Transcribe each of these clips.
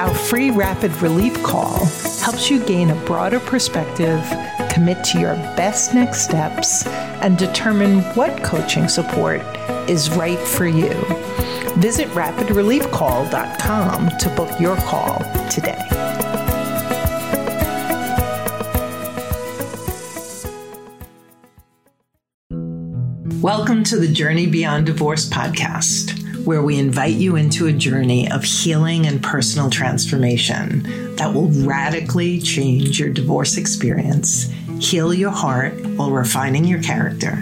Our free rapid relief call helps you gain a broader perspective, commit to your best next steps, and determine what coaching support is right for you. Visit rapidreliefcall.com to book your call today. Welcome to the Journey Beyond Divorce podcast where we invite you into a journey of healing and personal transformation that will radically change your divorce experience, heal your heart while refining your character,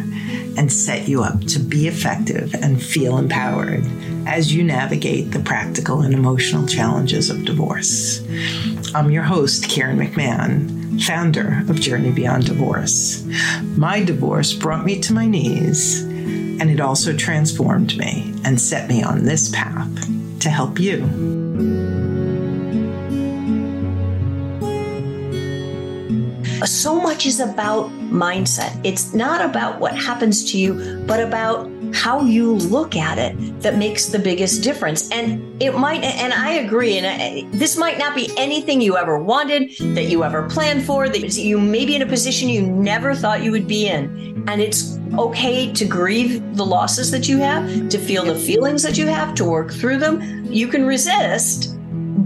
and set you up to be effective and feel empowered as you navigate the practical and emotional challenges of divorce. I'm your host, Karen McMahon, founder of Journey Beyond Divorce. My divorce brought me to my knees and it also transformed me and set me on this path to help you. So much is about mindset. It's not about what happens to you, but about how you look at it that makes the biggest difference. And it might, and I agree, and I, this might not be anything you ever wanted, that you ever planned for, that you may be in a position you never thought you would be in. And it's okay to grieve the losses that you have, to feel the feelings that you have, to work through them. You can resist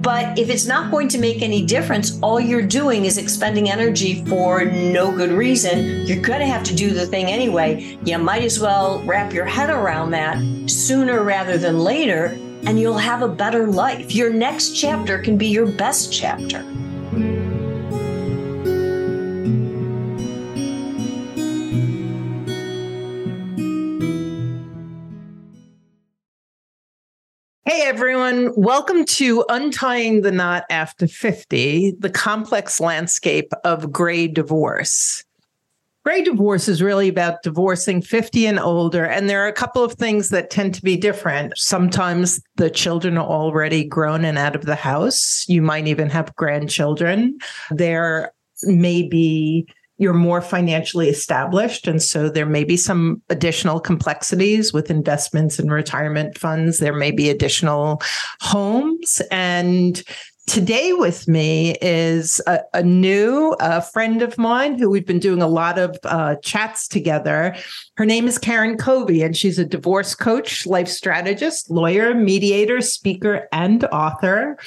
but if it's not going to make any difference, all you're doing is expending energy for no good reason. You're going to have to do the thing anyway. You might as well wrap your head around that sooner rather than later, and you'll have a better life. Your next chapter can be your best chapter. Everyone, welcome to Untying the Knot After 50, the complex landscape of gray divorce. Gray divorce is really about divorcing 50 and older, and there are a couple of things that tend to be different. Sometimes the children are already grown and out of the house. You might even have grandchildren. There may be you're more financially established. And so there may be some additional complexities with investments and retirement funds. There may be additional homes. And today with me is a, a new uh, friend of mine who we've been doing a lot of uh, chats together. Her name is Karen Covy, and she's a divorce coach, life strategist, lawyer, mediator, speaker, and author.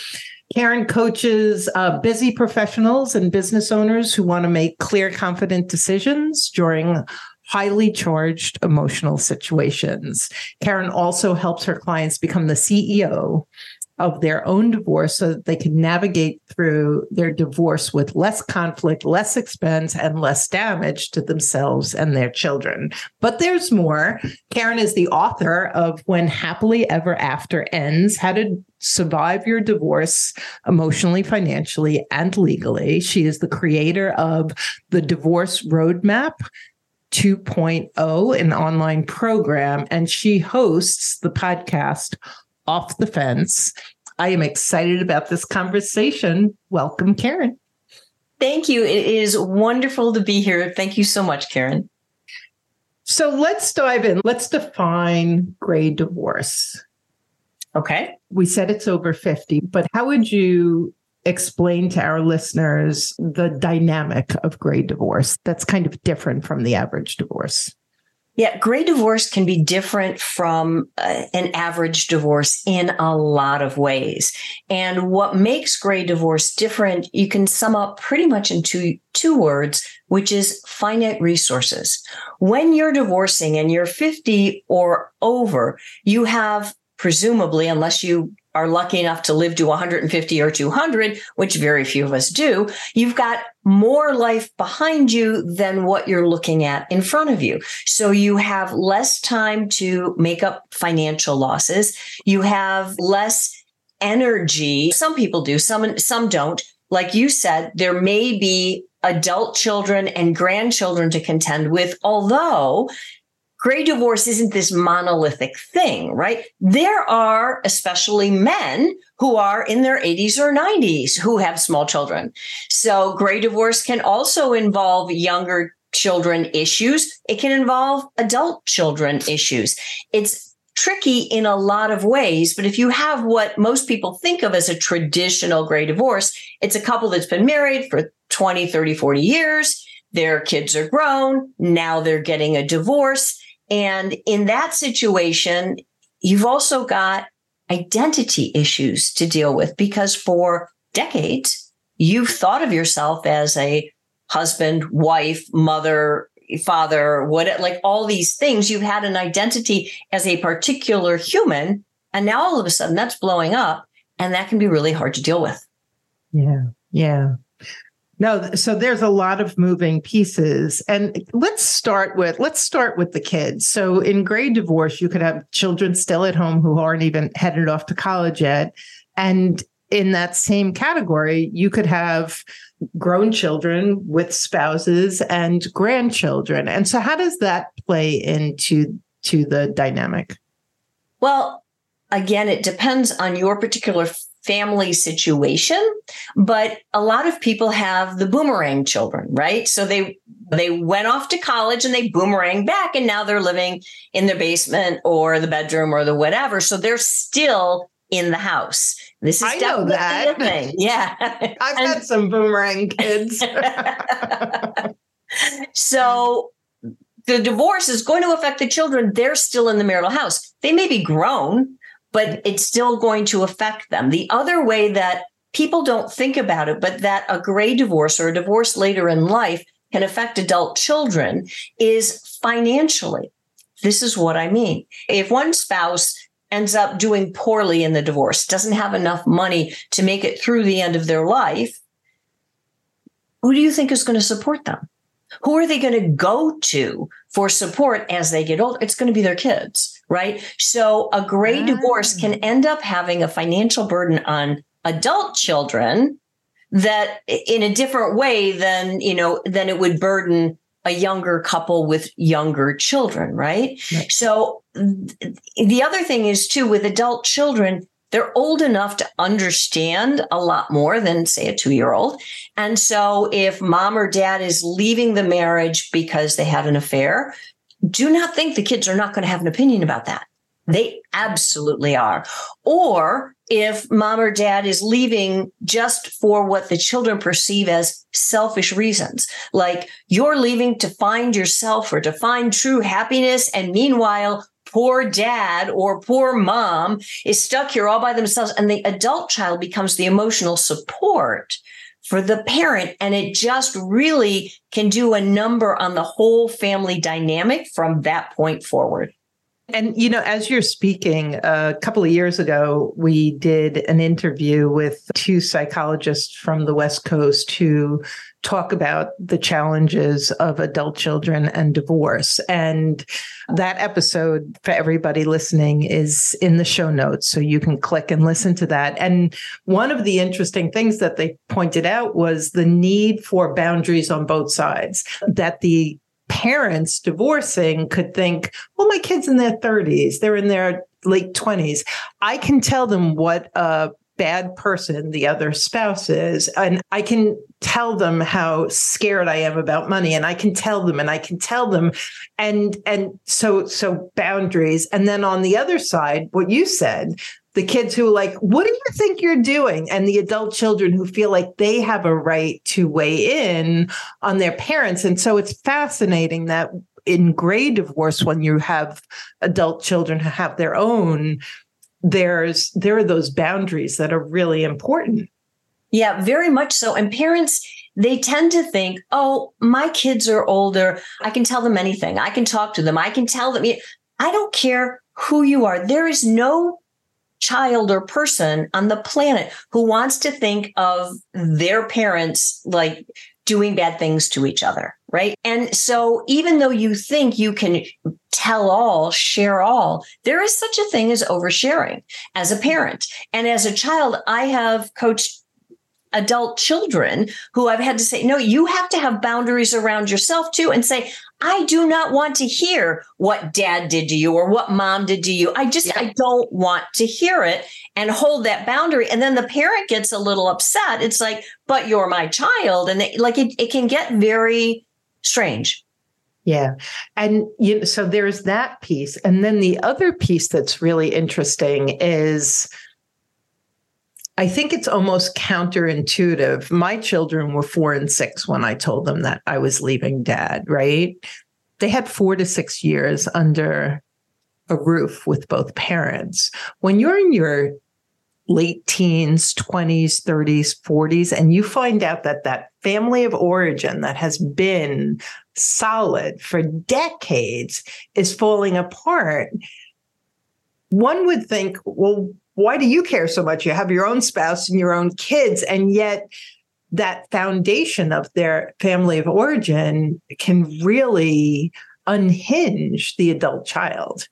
Karen coaches uh, busy professionals and business owners who want to make clear, confident decisions during highly charged emotional situations. Karen also helps her clients become the CEO of their own divorce so that they can navigate through their divorce with less conflict, less expense, and less damage to themselves and their children. But there's more. Karen is the author of When Happily Ever After Ends How to Survive Your Divorce Emotionally, Financially, and Legally. She is the creator of the Divorce Roadmap. 2.0, an online program, and she hosts the podcast off the fence. I am excited about this conversation. Welcome, Karen. Thank you. It is wonderful to be here. Thank you so much, Karen. So let's dive in. Let's define gray divorce. Okay. We said it's over 50, but how would you explain to our listeners the dynamic of gray divorce that's kind of different from the average divorce? Yeah, gray divorce can be different from uh, an average divorce in a lot of ways. And what makes gray divorce different, you can sum up pretty much into two words, which is finite resources. When you're divorcing and you're 50 or over, you have presumably, unless you are lucky enough to live to 150 or 200, which very few of us do, you've got more life behind you than what you're looking at in front of you. So you have less time to make up financial losses. You have less energy. Some people do, some some don't. Like you said, there may be adult children and grandchildren to contend with, although gray divorce isn't this monolithic thing, right? There are especially men who are in their 80s or 90s who have small children. So gray divorce can also involve younger children issues. It can involve adult children issues. It's tricky in a lot of ways, but if you have what most people think of as a traditional gray divorce, it's a couple that's been married for 20, 30, 40 years. Their kids are grown. Now they're getting a divorce. And in that situation, you've also got identity issues to deal with because for decades, you've thought of yourself as a husband, wife, mother, father, what like all these things. You've had an identity as a particular human, and now all of a sudden that's blowing up, and that can be really hard to deal with. Yeah, yeah. No, so there's a lot of moving pieces. And let's start with let's start with the kids. So in gray divorce, you could have children still at home who aren't even headed off to college yet. And in that same category, you could have grown children with spouses and grandchildren. And so how does that play into to the dynamic? Well, again, it depends on your particular family situation, but a lot of people have the boomerang children, right? So they they went off to college and they boomerang back and now they're living in their basement or the bedroom or the whatever. So they're still in the house. This is I know that. thing. Yeah. I've and, had some boomerang kids. so the divorce is going to affect the children. They're still in the marital house. They may be grown, but it's still going to affect them. The other way that people don't think about it, but that a gray divorce or a divorce later in life can affect adult children is financially. This is what I mean. If one spouse ends up doing poorly in the divorce, doesn't have enough money to make it through the end of their life, who do you think is going to support them? Who are they going to go to for support as they get older? It's going to be their kids, right? So a gray ah. divorce can end up having a financial burden on adult children that in a different way than, you know, than it would burden a younger couple with younger children, right? right? So the other thing is too with adult children, they're old enough to understand a lot more than say a 2-year-old. And so if mom or dad is leaving the marriage because they had an affair, do not think the kids are not going to have an opinion about that. They absolutely are. Or if mom or dad is leaving just for what the children perceive as selfish reasons, like you're leaving to find yourself or to find true happiness. And meanwhile, poor dad or poor mom is stuck here all by themselves. And the adult child becomes the emotional support for the parent. And it just really can do a number on the whole family dynamic from that point forward. And, you know, as you're speaking, a couple of years ago, we did an interview with two psychologists from the West Coast who talk about the challenges of adult children and divorce. And that episode for everybody listening is in the show notes. So you can click and listen to that. And one of the interesting things that they pointed out was the need for boundaries on both sides, that the parents divorcing could think, well, my kid's in their 30s, they're in their late 20s. I can tell them what a bad person the other spouse is. And I can tell them how scared I am about money. And I can tell them and I can tell them. And and so so boundaries. And then on the other side, what you said, the kids who are like, what do you think you're doing? And the adult children who feel like they have a right to weigh in on their parents. And so it's fascinating that in gray divorce, when you have adult children who have their own, there's there are those boundaries that are really important. Yeah, very much so. And parents, they tend to think, oh, my kids are older. I can tell them anything. I can talk to them. I can tell them. I don't care who you are. There is no child or person on the planet who wants to think of their parents like doing bad things to each other, right? And so even though you think you can tell all, share all, there is such a thing as oversharing as a parent. And as a child, I have coached adult children who I've had to say, no, you have to have boundaries around yourself too and say, I do not want to hear what dad did to you or what mom did to you. I just, yeah. I don't want to hear it and hold that boundary. And then the parent gets a little upset. It's like, but you're my child. And they, like it, it can get very strange. Yeah. And you know, so there's that piece. And then the other piece that's really interesting is I think it's almost counterintuitive. My children were four and six when I told them that I was leaving dad, right? They had four to six years under a roof with both parents. When you're in your late teens, 20s, 30s, 40s, and you find out that that family of origin that has been solid for decades is falling apart, one would think, well, why do you care so much? You have your own spouse and your own kids, and yet that foundation of their family of origin can really unhinge the adult child.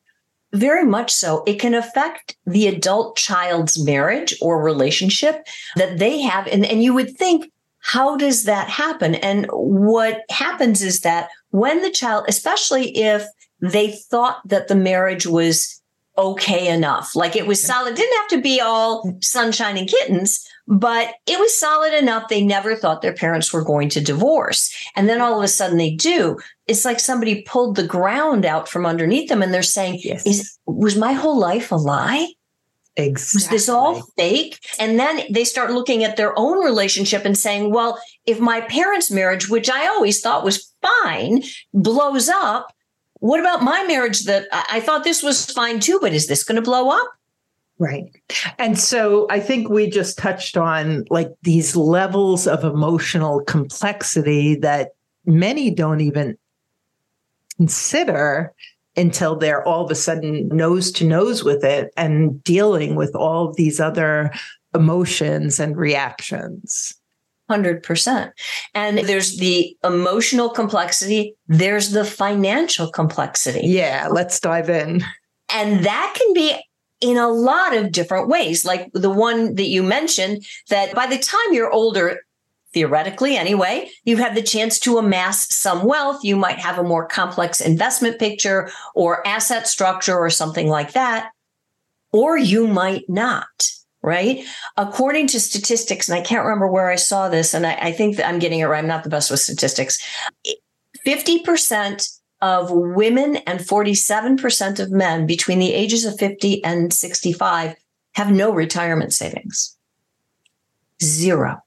Very much so. It can affect the adult child's marriage or relationship that they have. And, and you would think, how does that happen? And what happens is that when the child, especially if they thought that the marriage was okay enough. Like it was solid. It didn't have to be all sunshine and kittens, but it was solid enough. They never thought their parents were going to divorce. And then all of a sudden they do. It's like somebody pulled the ground out from underneath them and they're saying, yes. is, was my whole life a lie? Exactly. Was this all fake? And then they start looking at their own relationship and saying, well, if my parents' marriage, which I always thought was fine, blows up, what about my marriage that I thought this was fine too, but is this going to blow up? Right. And so I think we just touched on like these levels of emotional complexity that many don't even consider until they're all of a sudden nose to nose with it and dealing with all of these other emotions and reactions. 100%. And there's the emotional complexity, there's the financial complexity. Yeah, let's dive in. And that can be in a lot of different ways, like the one that you mentioned, that by the time you're older, theoretically anyway, you have the chance to amass some wealth. You might have a more complex investment picture or asset structure or something like that. Or you might not right? According to statistics, and I can't remember where I saw this, and I, I think that I'm getting it right. I'm not the best with statistics. 50% of women and 47% of men between the ages of 50 and 65 have no retirement savings. Zero.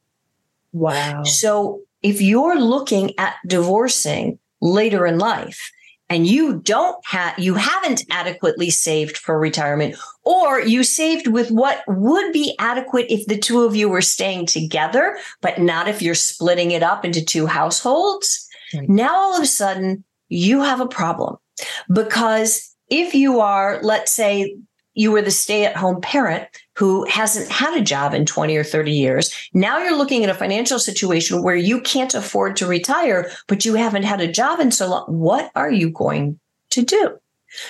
Wow. So if you're looking at divorcing later in life, and you don't have you haven't adequately saved for retirement or you saved with what would be adequate if the two of you were staying together but not if you're splitting it up into two households now all of a sudden you have a problem. Because if you are let's say you were the stay at home parent who hasn't had a job in 20 or 30 years. Now you're looking at a financial situation where you can't afford to retire, but you haven't had a job in so long. What are you going to do?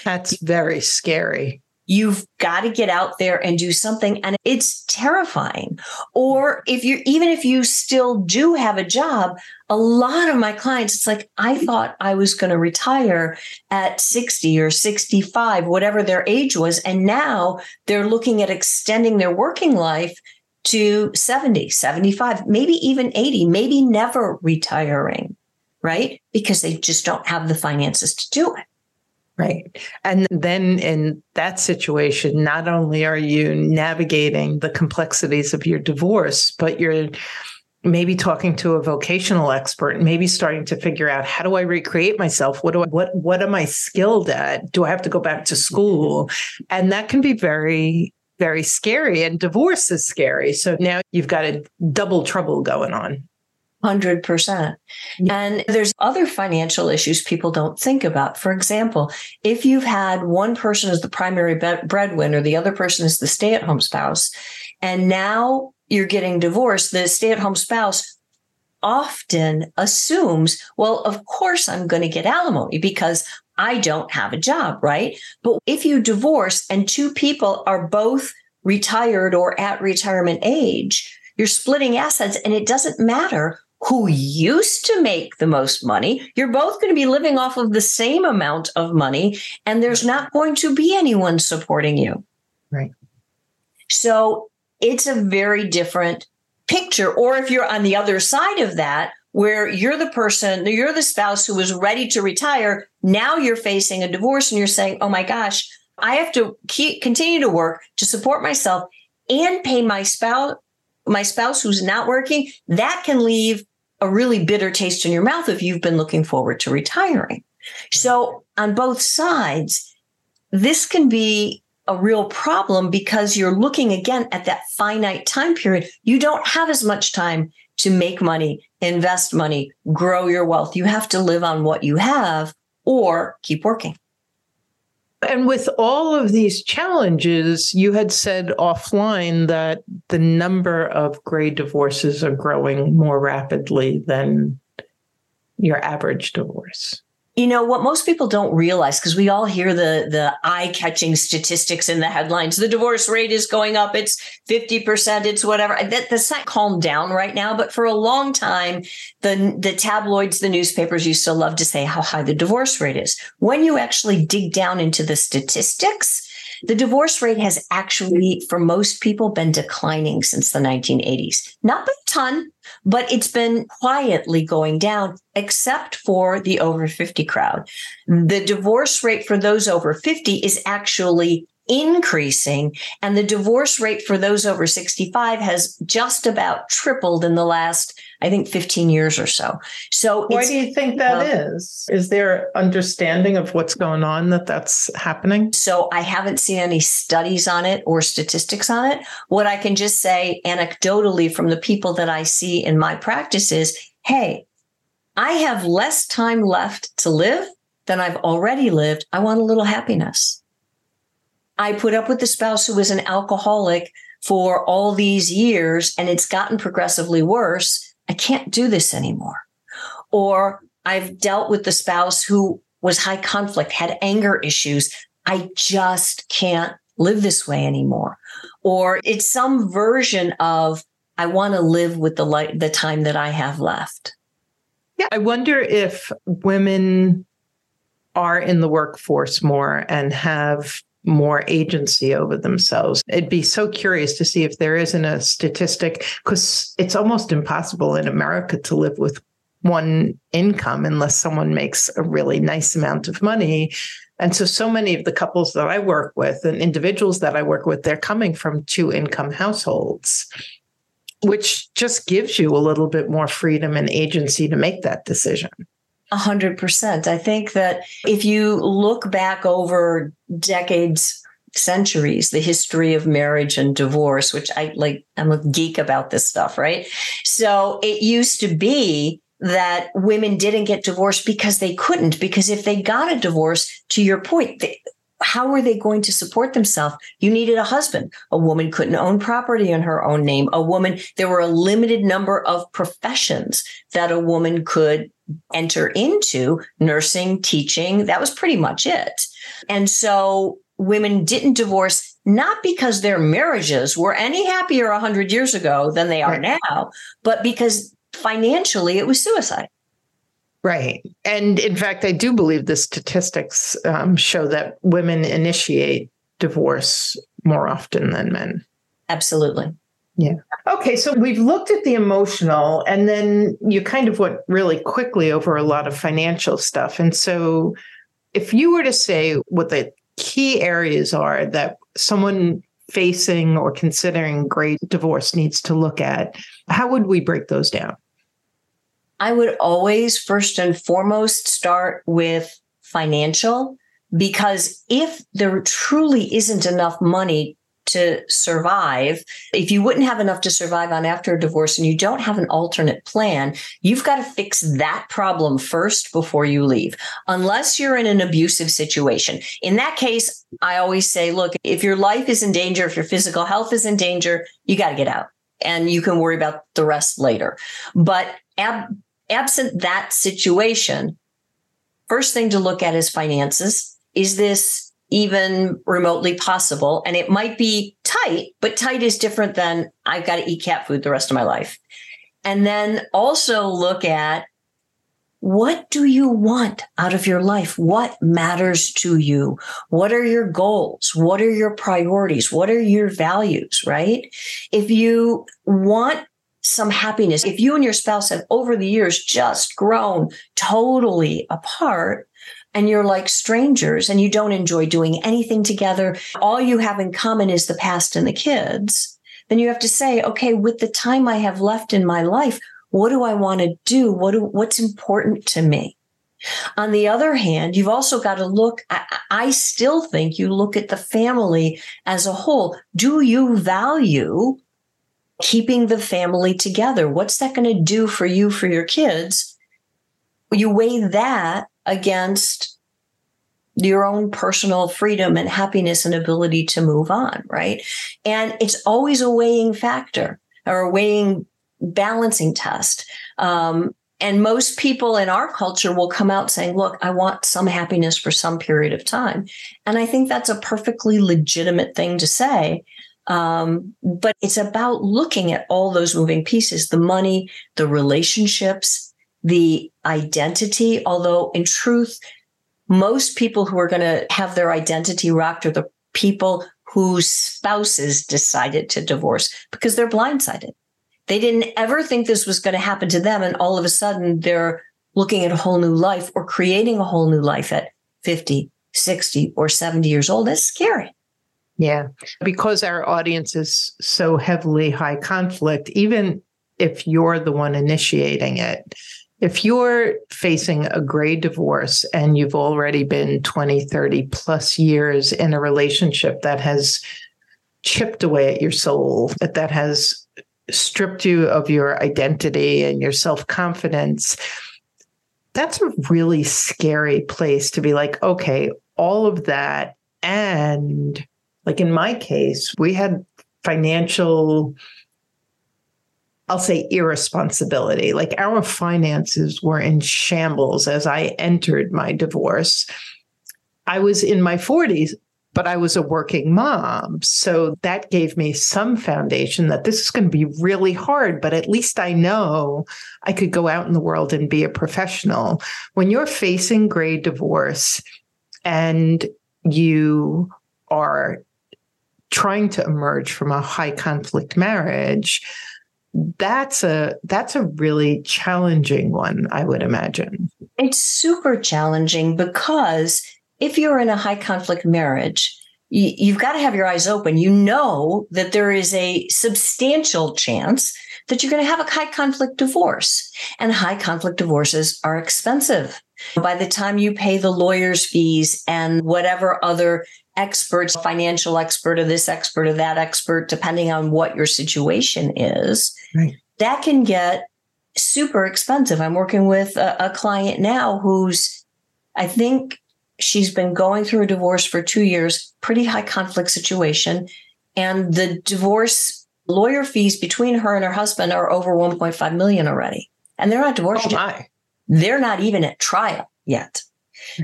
That's very scary. You've got to get out there and do something. And it's terrifying. Or if you're, even if you still do have a job, a lot of my clients, it's like, I thought I was going to retire at 60 or 65, whatever their age was. And now they're looking at extending their working life to 70, 75, maybe even 80, maybe never retiring, right? Because they just don't have the finances to do it. Right. And then in that situation, not only are you navigating the complexities of your divorce, but you're maybe talking to a vocational expert, maybe starting to figure out how do I recreate myself? What do I what what am I skilled at? Do I have to go back to school? And that can be very very scary and divorce is scary. So now you've got a double trouble going on. 100%. And there's other financial issues people don't think about. For example, if you've had one person as the primary breadwinner, the other person is the stay at home spouse, and now you're getting divorced, the stay at home spouse often assumes, well, of course I'm going to get alimony because I don't have a job, right? But if you divorce and two people are both retired or at retirement age, you're splitting assets and it doesn't matter who used to make the most money. You're both going to be living off of the same amount of money and there's not going to be anyone supporting you. Right. So it's a very different picture. Or if you're on the other side of that, where you're the person, you're the spouse who was ready to retire. Now you're facing a divorce and you're saying, oh my gosh, I have to keep, continue to work to support myself and pay my spouse, my spouse who's not working. That can leave a really bitter taste in your mouth if you've been looking forward to retiring. So on both sides, this can be a real problem because you're looking again at that finite time period. You don't have as much time to make money, invest money, grow your wealth. You have to live on what you have or keep working. And with all of these challenges, you had said offline that the number of gray divorces are growing more rapidly than your average divorce you know what most people don't realize because we all hear the the eye-catching statistics in the headlines the divorce rate is going up it's 50% it's whatever. That, that's not calmed down right now but for a long time the the tabloids the newspapers used to love to say how high the divorce rate is. When you actually dig down into the statistics the divorce rate has actually, for most people, been declining since the 1980s. Not by a ton, but it's been quietly going down, except for the over 50 crowd. The divorce rate for those over 50 is actually increasing and the divorce rate for those over 65 has just about tripled in the last I think 15 years or so. So why do you think that is? Is there understanding of what's going on that that's happening? So I haven't seen any studies on it or statistics on it. What I can just say anecdotally from the people that I see in my practice is, hey, I have less time left to live than I've already lived. I want a little happiness. I put up with the spouse who was an alcoholic for all these years and it's gotten progressively worse. I can't do this anymore. Or I've dealt with the spouse who was high conflict, had anger issues. I just can't live this way anymore. Or it's some version of I want to live with the light, the time that I have left. Yeah, I wonder if women are in the workforce more and have more agency over themselves. It'd be so curious to see if there isn't a statistic because it's almost impossible in America to live with one income unless someone makes a really nice amount of money. And so, so many of the couples that I work with and individuals that I work with, they're coming from two income households, which just gives you a little bit more freedom and agency to make that decision. A hundred percent. I think that if you look back over decades, centuries, the history of marriage and divorce, which I like, I'm a geek about this stuff, right? So it used to be that women didn't get divorced because they couldn't, because if they got a divorce, to your point, they, how were they going to support themselves? You needed a husband. A woman couldn't own property in her own name. A woman, there were a limited number of professions that a woman could enter into nursing, teaching. That was pretty much it. And so women didn't divorce not because their marriages were any happier 100 years ago than they are right. now, but because financially it was suicide. Right. And in fact, I do believe the statistics um, show that women initiate divorce more often than men. Absolutely. Yeah. Okay. So we've looked at the emotional, and then you kind of went really quickly over a lot of financial stuff. And so, if you were to say what the key areas are that someone facing or considering gray divorce needs to look at, how would we break those down? I would always first and foremost start with financial because if there truly isn't enough money to survive, if you wouldn't have enough to survive on after a divorce and you don't have an alternate plan, you've got to fix that problem first before you leave, unless you're in an abusive situation. In that case, I always say, look, if your life is in danger, if your physical health is in danger, you got to get out. and you can worry about the rest later. But ab- absent that situation, first thing to look at is finances. Is this even remotely possible? And it might be tight, but tight is different than I've got to eat cat food the rest of my life. And then also look at what do you want out of your life? What matters to you? What are your goals? What are your priorities? What are your values, right? If you want some happiness, if you and your spouse have over the years just grown totally apart, and you're like strangers and you don't enjoy doing anything together, all you have in common is the past and the kids, then you have to say, okay, with the time I have left in my life, what do I want to do? What do, what's important to me? On the other hand, you've also got to look, I, I still think you look at the family as a whole. Do you value keeping the family together? What's that going to do for you, for your kids? You weigh that against your own personal freedom and happiness and ability to move on, right? And it's always a weighing factor or a weighing balancing test. Um, and most people in our culture will come out saying, look, I want some happiness for some period of time. And I think that's a perfectly legitimate thing to say. Um, but it's about looking at all those moving pieces the money, the relationships, the identity. Although, in truth, most people who are going to have their identity rocked are the people whose spouses decided to divorce because they're blindsided. They didn't ever think this was going to happen to them. And all of a sudden, they're looking at a whole new life or creating a whole new life at 50, 60, or 70 years old. That's scary. Yeah. Because our audience is so heavily high conflict, even if you're the one initiating it, if you're facing a gray divorce and you've already been 20, 30 plus years in a relationship that has chipped away at your soul, that, that has stripped you of your identity and your self confidence, that's a really scary place to be like, okay, all of that. And like in my case, we had financial, I'll say irresponsibility. Like our finances were in shambles as I entered my divorce. I was in my 40s but I was a working mom. So that gave me some foundation that this is going to be really hard, but at least I know I could go out in the world and be a professional. When you're facing gray divorce and you are trying to emerge from a high conflict marriage, that's a that's a really challenging one, I would imagine. It's super challenging because if you're in a high conflict marriage, you've got to have your eyes open. You know that there is a substantial chance that you're going to have a high conflict divorce. And high conflict divorces are expensive. By the time you pay the lawyer's fees and whatever other experts, financial expert or this expert or that expert, depending on what your situation is, right. that can get super expensive. I'm working with a, a client now who's, I think, she's been going through a divorce for two years, pretty high conflict situation. And the divorce lawyer fees between her and her husband are over 1.5 million already. And they're not divorced oh yet. They're not even at trial yet.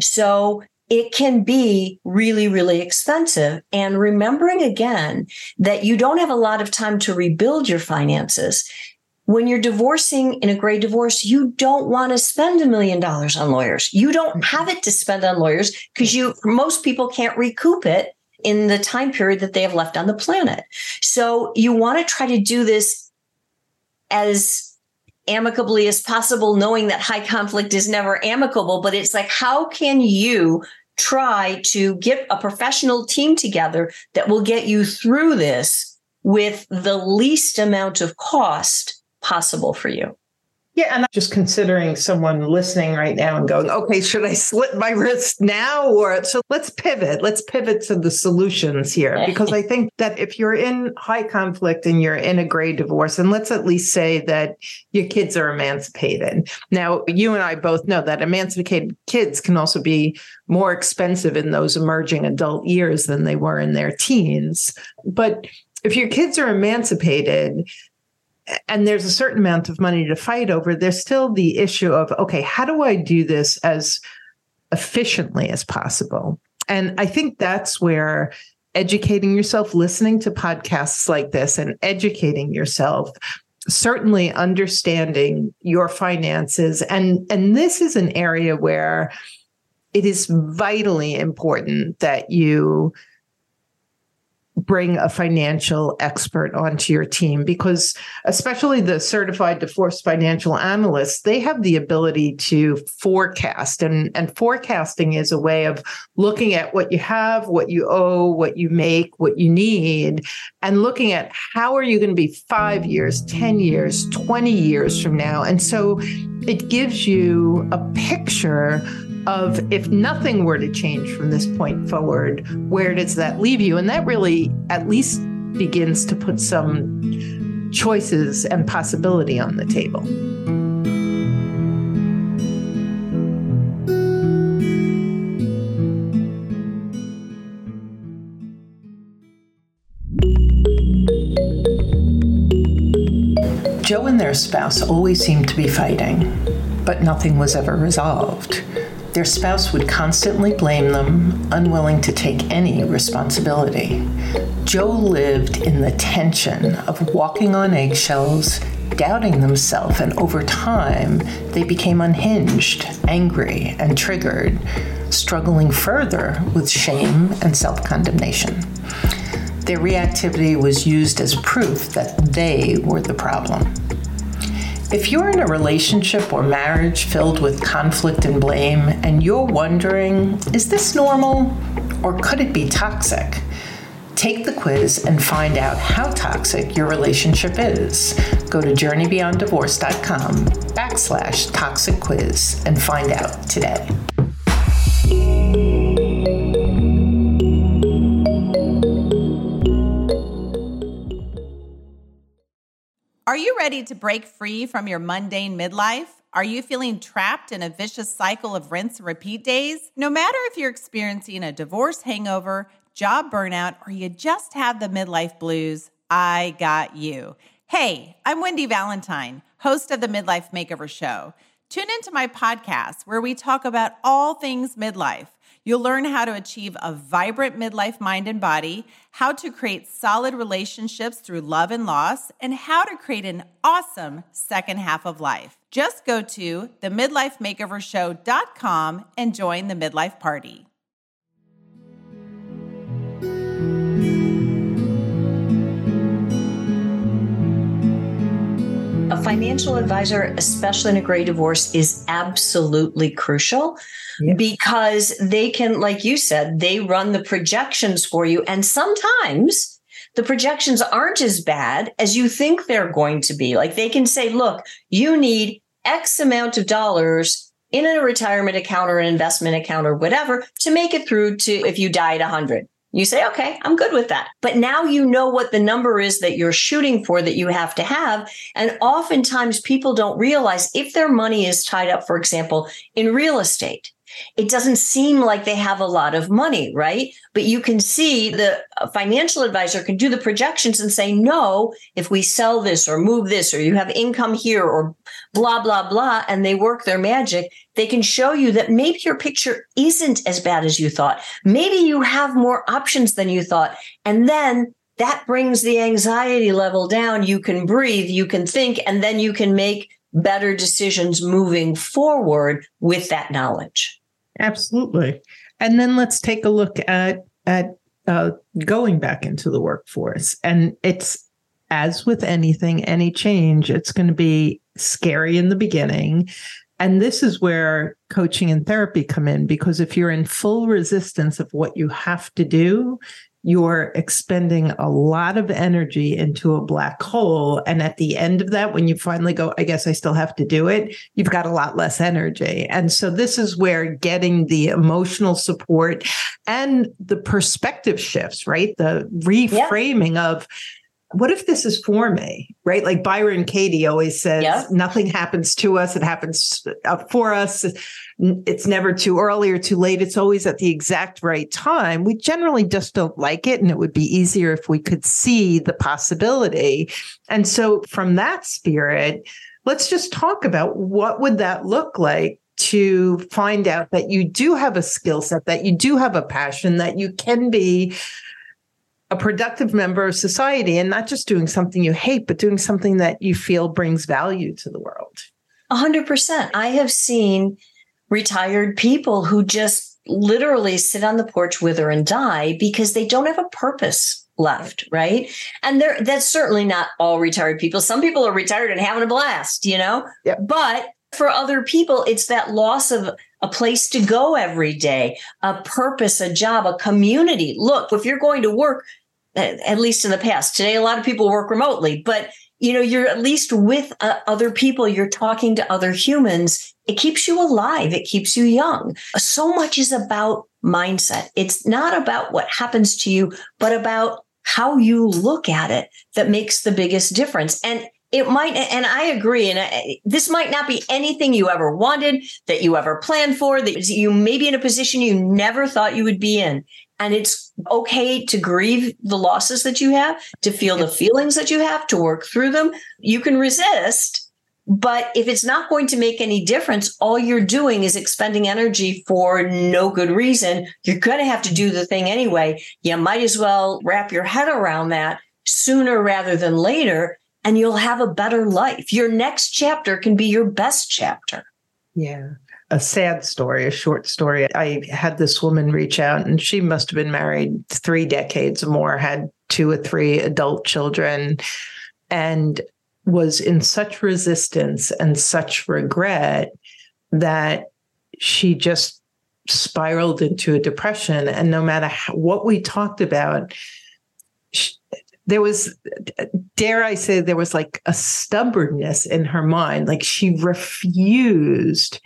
So it can be really, really expensive. And remembering again that you don't have a lot of time to rebuild your finances when you're divorcing in a gray divorce, you don't want to spend a million dollars on lawyers. You don't mm-hmm. have it to spend on lawyers because you, most people can't recoup it in the time period that they have left on the planet. So you want to try to do this as amicably as possible, knowing that high conflict is never amicable. But it's like, how can you try to get a professional team together that will get you through this with the least amount of cost possible for you. Yeah, and I'm just considering someone listening right now and going, okay, should I slit my wrist now? Or so let's pivot. Let's pivot to the solutions here. Because I think that if you're in high conflict and you're in a gray divorce, and let's at least say that your kids are emancipated. Now, you and I both know that emancipated kids can also be more expensive in those emerging adult years than they were in their teens. But if your kids are emancipated, and there's a certain amount of money to fight over, there's still the issue of okay, how do I do this as efficiently as possible? And I think that's where educating yourself, listening to podcasts like this and educating yourself certainly understanding your finances and and this is an area where it is vitally important that you bring a financial expert onto your team because especially the certified divorce financial analysts they have the ability to forecast. And and forecasting is a way of looking at what you have what you owe what you make what you need and looking at how are you going to be 5 years 10 years 20 years from now. And so it gives you a picture of if nothing were to change from this point forward, where does that leave you? And that really at least begins to put some choices and possibility on the table. Joe and their spouse always seemed to be fighting, but nothing was ever resolved. Their spouse would constantly blame them, unwilling to take any responsibility. Joe lived in the tension of walking on eggshells, doubting themselves, and over time, they became unhinged, angry, and triggered, struggling further with shame and self condemnation. Their reactivity was used as proof that they were the problem. If you're in a relationship or marriage filled with conflict and blame, and you're wondering, is this normal or could it be toxic? Take the quiz and find out how toxic your relationship is. Go to journeybeyonddivorce.com backslash toxic quiz and find out today. Are you ready to break free from your mundane midlife? Are you feeling trapped in a vicious cycle of rinse and repeat days? No matter if you're experiencing a divorce hangover, job burnout, or you just have the midlife blues, I got you. Hey, I'm Wendy Valentine, host of the Midlife Makeover Show. Tune into my podcast where we talk about all things midlife You'll learn how to achieve a vibrant midlife mind and body, how to create solid relationships through love and loss, and how to create an awesome second half of life. Just go to themidlifemakeovershow.com and join the midlife party. Financial advisor, especially in a gray divorce, is absolutely crucial yeah. because they can, like you said, they run the projections for you. And sometimes the projections aren't as bad as you think they're going to be. Like they can say, look, you need X amount of dollars in a retirement account or an investment account or whatever to make it through to if you die at 100. You say, okay, I'm good with that. But now you know what the number is that you're shooting for that you have to have. And oftentimes people don't realize if their money is tied up, for example, in real estate, it doesn't seem like they have a lot of money, right? But you can see the uh, financial advisor can do the projections and say, no, if we sell this or move this, or you have income here or blah, blah, blah, and they work their magic, they can show you that maybe your picture isn't as bad as you thought. Maybe you have more options than you thought. And then that brings the anxiety level down. You can breathe, you can think, and then you can make better decisions moving forward with that knowledge. Absolutely. And then let's take a look at at uh, going back into the workforce. And it's as with anything, any change, it's going to be scary in the beginning. And this is where coaching and therapy come in because if you're in full resistance of what you have to do, you're expending a lot of energy into a black hole. And at the end of that, when you finally go, I guess I still have to do it, you've got a lot less energy. And so this is where getting the emotional support and the perspective shifts, right? The reframing yeah. of, what if this is for me? Right? Like Byron Katie always says, Yeah. nothing happens to us, it happens uh, for us. It's never too early or too late. It's always at the exact right time. We generally just don't like it. And it would be easier if we could see the possibility. And so, from that spirit, let's just talk about what would that look like to find out that you do have a skill set, that you do have a passion, that you can be a productive member of society and not just doing something you hate, but doing something that you feel brings value to the world. A hundred percent. I have seen retired people who just literally sit on the porch, wither and die because they don't have a purpose left, right? And there that's certainly not all retired people. Some people are retired and having a blast, you know? Yep. But for other people, it's that loss of a place to go every day, a purpose, a job, a community. Look, if you're going to work, at least in the past, today a lot of people work remotely, but you know, you're at least with uh, other people, you're talking to other humans. It keeps you alive, it keeps you young. So much is about mindset. It's not about what happens to you, but about how you look at it that makes the biggest difference. And it might, and I agree, and I, this might not be anything you ever wanted, that you ever planned for, that you may be in a position you never thought you would be in. And it's okay to grieve the losses that you have, to feel the feelings that you have, to work through them. You can resist, but if it's not going to make any difference, all you're doing is expending energy for no good reason. You're going to have to do the thing anyway. You might as well wrap your head around that sooner rather than later, and you'll have a better life. Your next chapter can be your best chapter. Yeah. A sad story, a short story. I had this woman reach out, and she must have been married three decades or more, had two or three adult children, and was in such resistance and such regret that she just spiraled into a depression. And no matter how, what we talked about, there was, dare I say, there was like a stubbornness in her mind. Like she refused.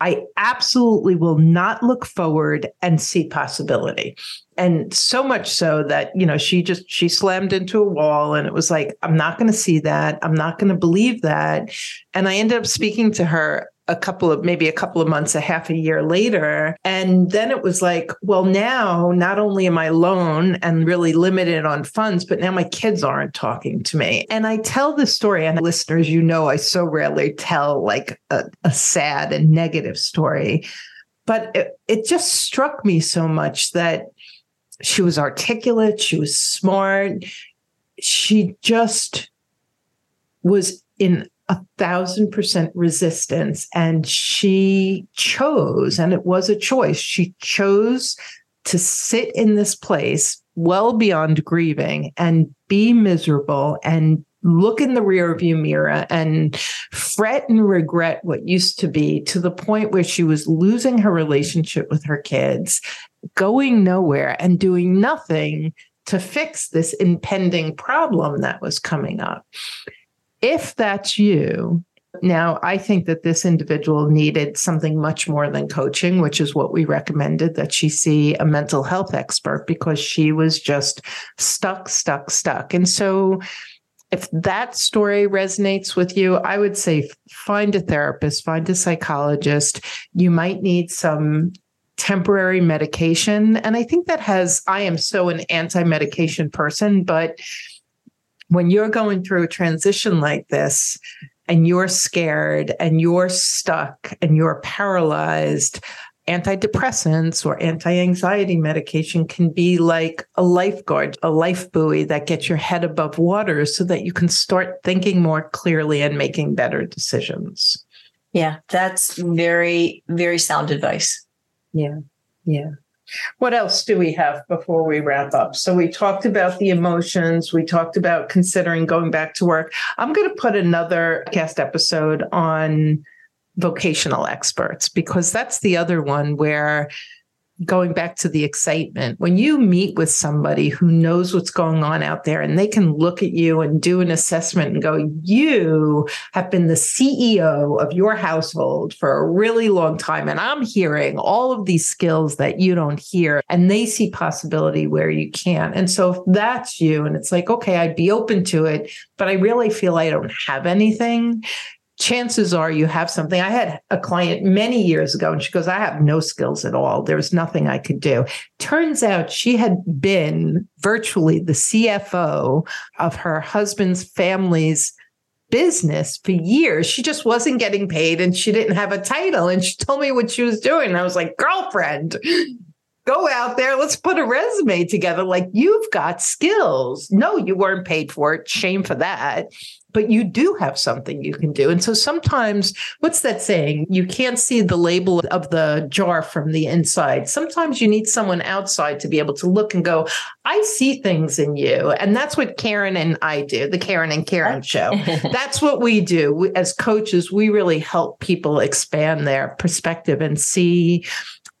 I absolutely will not look forward and see possibility. And so much so that, you know, she just she slammed into a wall and it was like, I'm not going to see that. I'm not going to believe that. And I ended up speaking to her a couple of maybe a couple of months, a half a year later. And then it was like, well, now not only am I alone and really limited on funds, but now my kids aren't talking to me. And I tell this story, and listeners, you know, I so rarely tell like a, a sad and negative story. But it, it just struck me so much that she was articulate, she was smart, she just was in a thousand percent resistance. And she chose, and it was a choice, she chose to sit in this place well beyond grieving and be miserable and look in the rearview mirror and fret and regret what used to be to the point where she was losing her relationship with her kids, going nowhere and doing nothing to fix this impending problem that was coming up if that's you, now I think that this individual needed something much more than coaching, which is what we recommended that she see a mental health expert because she was just stuck, stuck, stuck. And so, if that story resonates with you, I would say find a therapist, find a psychologist. You might need some temporary medication. And I think that has, I am so an anti medication person, but when you're going through a transition like this and you're scared and you're stuck and you're paralyzed, antidepressants or anti anxiety medication can be like a lifeguard, a life buoy that gets your head above water so that you can start thinking more clearly and making better decisions. Yeah, that's very, very sound advice. Yeah. Yeah. What else do we have before we wrap up? So we talked about the emotions. We talked about considering going back to work. I'm going to put another cast episode on vocational experts because that's the other one where going back to the excitement, when you meet with somebody who knows what's going on out there and they can look at you and do an assessment and go, You have been the CEO of your household for a really long time. And I'm hearing all of these skills that you don't hear, and they see possibility where you can't. And so if that's you, and it's like, okay, I'd be open to it, but I really feel I don't have anything chances are you have something. I had a client many years ago and she goes, I have no skills at all. There's nothing I could do. Turns out she had been virtually the CFO of her husband's family's business for years. She just wasn't getting paid and she didn't have a title. And she told me what she was doing. And I was like, girlfriend, go out there. Let's put a resume together. Like you've got skills. No, you weren't paid for it. Shame for that but you do have something you can do. And so sometimes, what's that saying? You can't see the label of the jar from the inside. Sometimes you need someone outside to be able to look and go, I see things in you. And that's what Karen and I do, the Karen and Karen show. that's what we do. We, as coaches, we really help people expand their perspective and see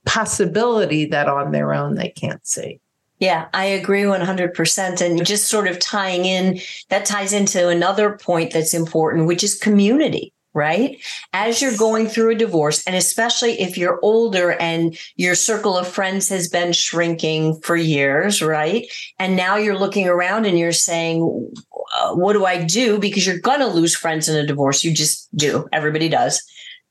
possibility that on their own they can't see. Yeah, I agree 100%. And just sort of tying in, that ties into another point that's important, which is community, right? As you're going through a divorce, and especially if you're older and your circle of friends has been shrinking for years, right? And now you're looking around and you're saying, uh, what do I do? Because you're going to lose friends in a divorce. You just do. Everybody does.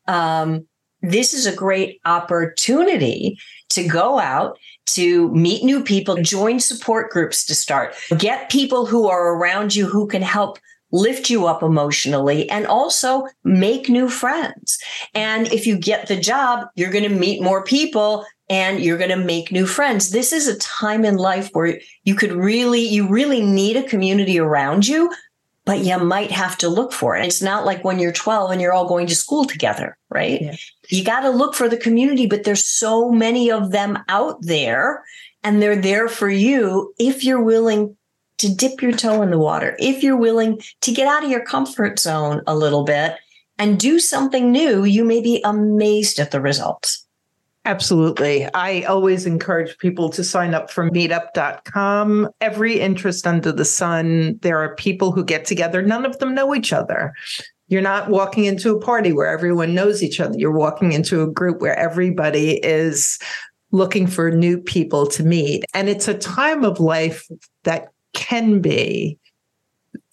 Um, this is a great opportunity to go out to meet new people, join support groups to start, get people who are around you who can help lift you up emotionally and also make new friends. And if you get the job, you're going to meet more people and you're going to make new friends. This is a time in life where you could really, you really need a community around you but you might have to look for it. It's not like when you're 12 and you're all going to school together, right? Yeah. You got to look for the community, but there's so many of them out there and they're there for you if you're willing to dip your toe in the water, if you're willing to get out of your comfort zone a little bit and do something new, you may be amazed at the results. Absolutely. I always encourage people to sign up for meetup.com. Every interest under the sun, there are people who get together. None of them know each other. You're not walking into a party where everyone knows each other. You're walking into a group where everybody is looking for new people to meet. And it's a time of life that can be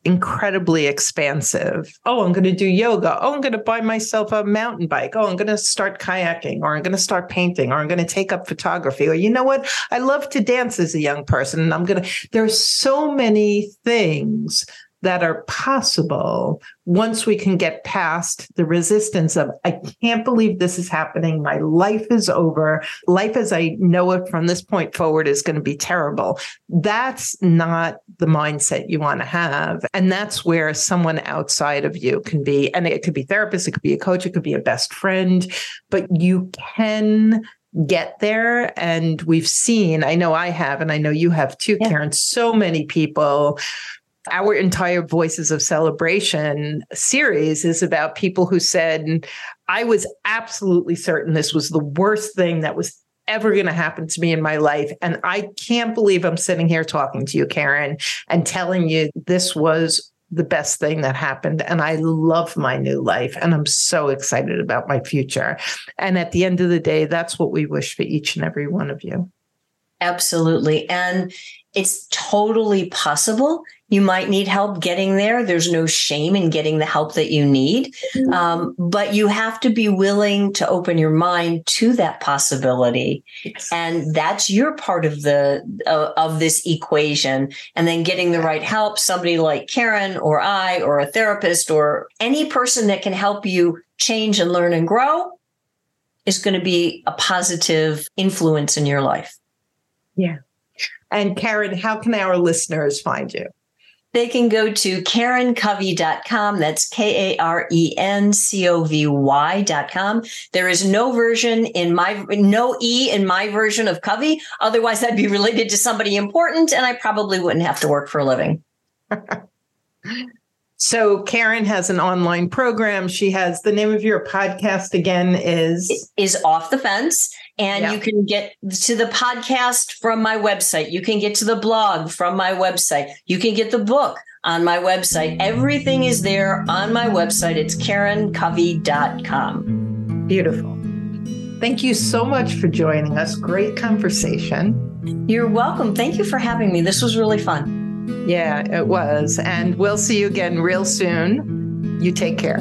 incredibly expansive. Oh, I'm going to do yoga. Oh, I'm going to buy myself a mountain bike. Oh, I'm going to start kayaking or I'm going to start painting or I'm going to take up photography. Or you know what? I love to dance as a young person and I'm going to there's so many things that are possible once we can get past the resistance of, I can't believe this is happening. My life is over. Life as I know it from this point forward is going to be terrible. That's not the mindset you want to have. And that's where someone outside of you can be. And it could be therapist, it could be a coach, it could be a best friend, but you can get there. And we've seen, I know I have, and I know you have too, yeah. Karen, so many people our entire Voices of Celebration series is about people who said, I was absolutely certain this was the worst thing that was ever going to happen to me in my life. And I can't believe I'm sitting here talking to you, Karen, and telling you this was the best thing that happened. And I love my new life. And I'm so excited about my future. And at the end of the day, that's what we wish for each and every one of you. Absolutely. And it's totally possible. You might need help getting there. There's no shame in getting the help that you need. Mm-hmm. Um, but you have to be willing to open your mind to that possibility. And that's your part of the, uh, of this equation. And then getting the right help, somebody like Karen or I, or a therapist or any person that can help you change and learn and grow is going to be a positive influence in your life. Yeah. And Karen, how can our listeners find you? They can go to karencovy.com. That's K A R E N C O V Y.com. There is no version in my, no E in my version of Covey. Otherwise, I'd be related to somebody important and I probably wouldn't have to work for a living. So Karen has an online program. She has the name of your podcast again is is Off the Fence. And Yeah. you can get to the podcast from my website. You can get to the blog from my website. You can get the book on my website. Everything is there on my website. It's karencovy.com. Beautiful. Thank you so much for joining us. Great conversation. You're welcome. Thank you for having me. This was really fun. Yeah, it was. And we'll see you again real soon. You take care.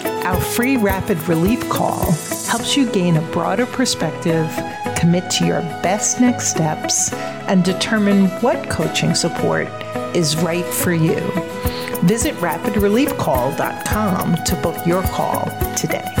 Our free rapid relief call helps you gain a broader perspective, commit to your best next steps, and determine what coaching support is right for you. Visit rapidreliefcall.com to book your call today.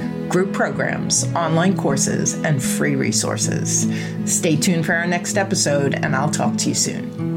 group programs, online courses, and free resources. Stay tuned for our next episode, and I'll talk to you soon.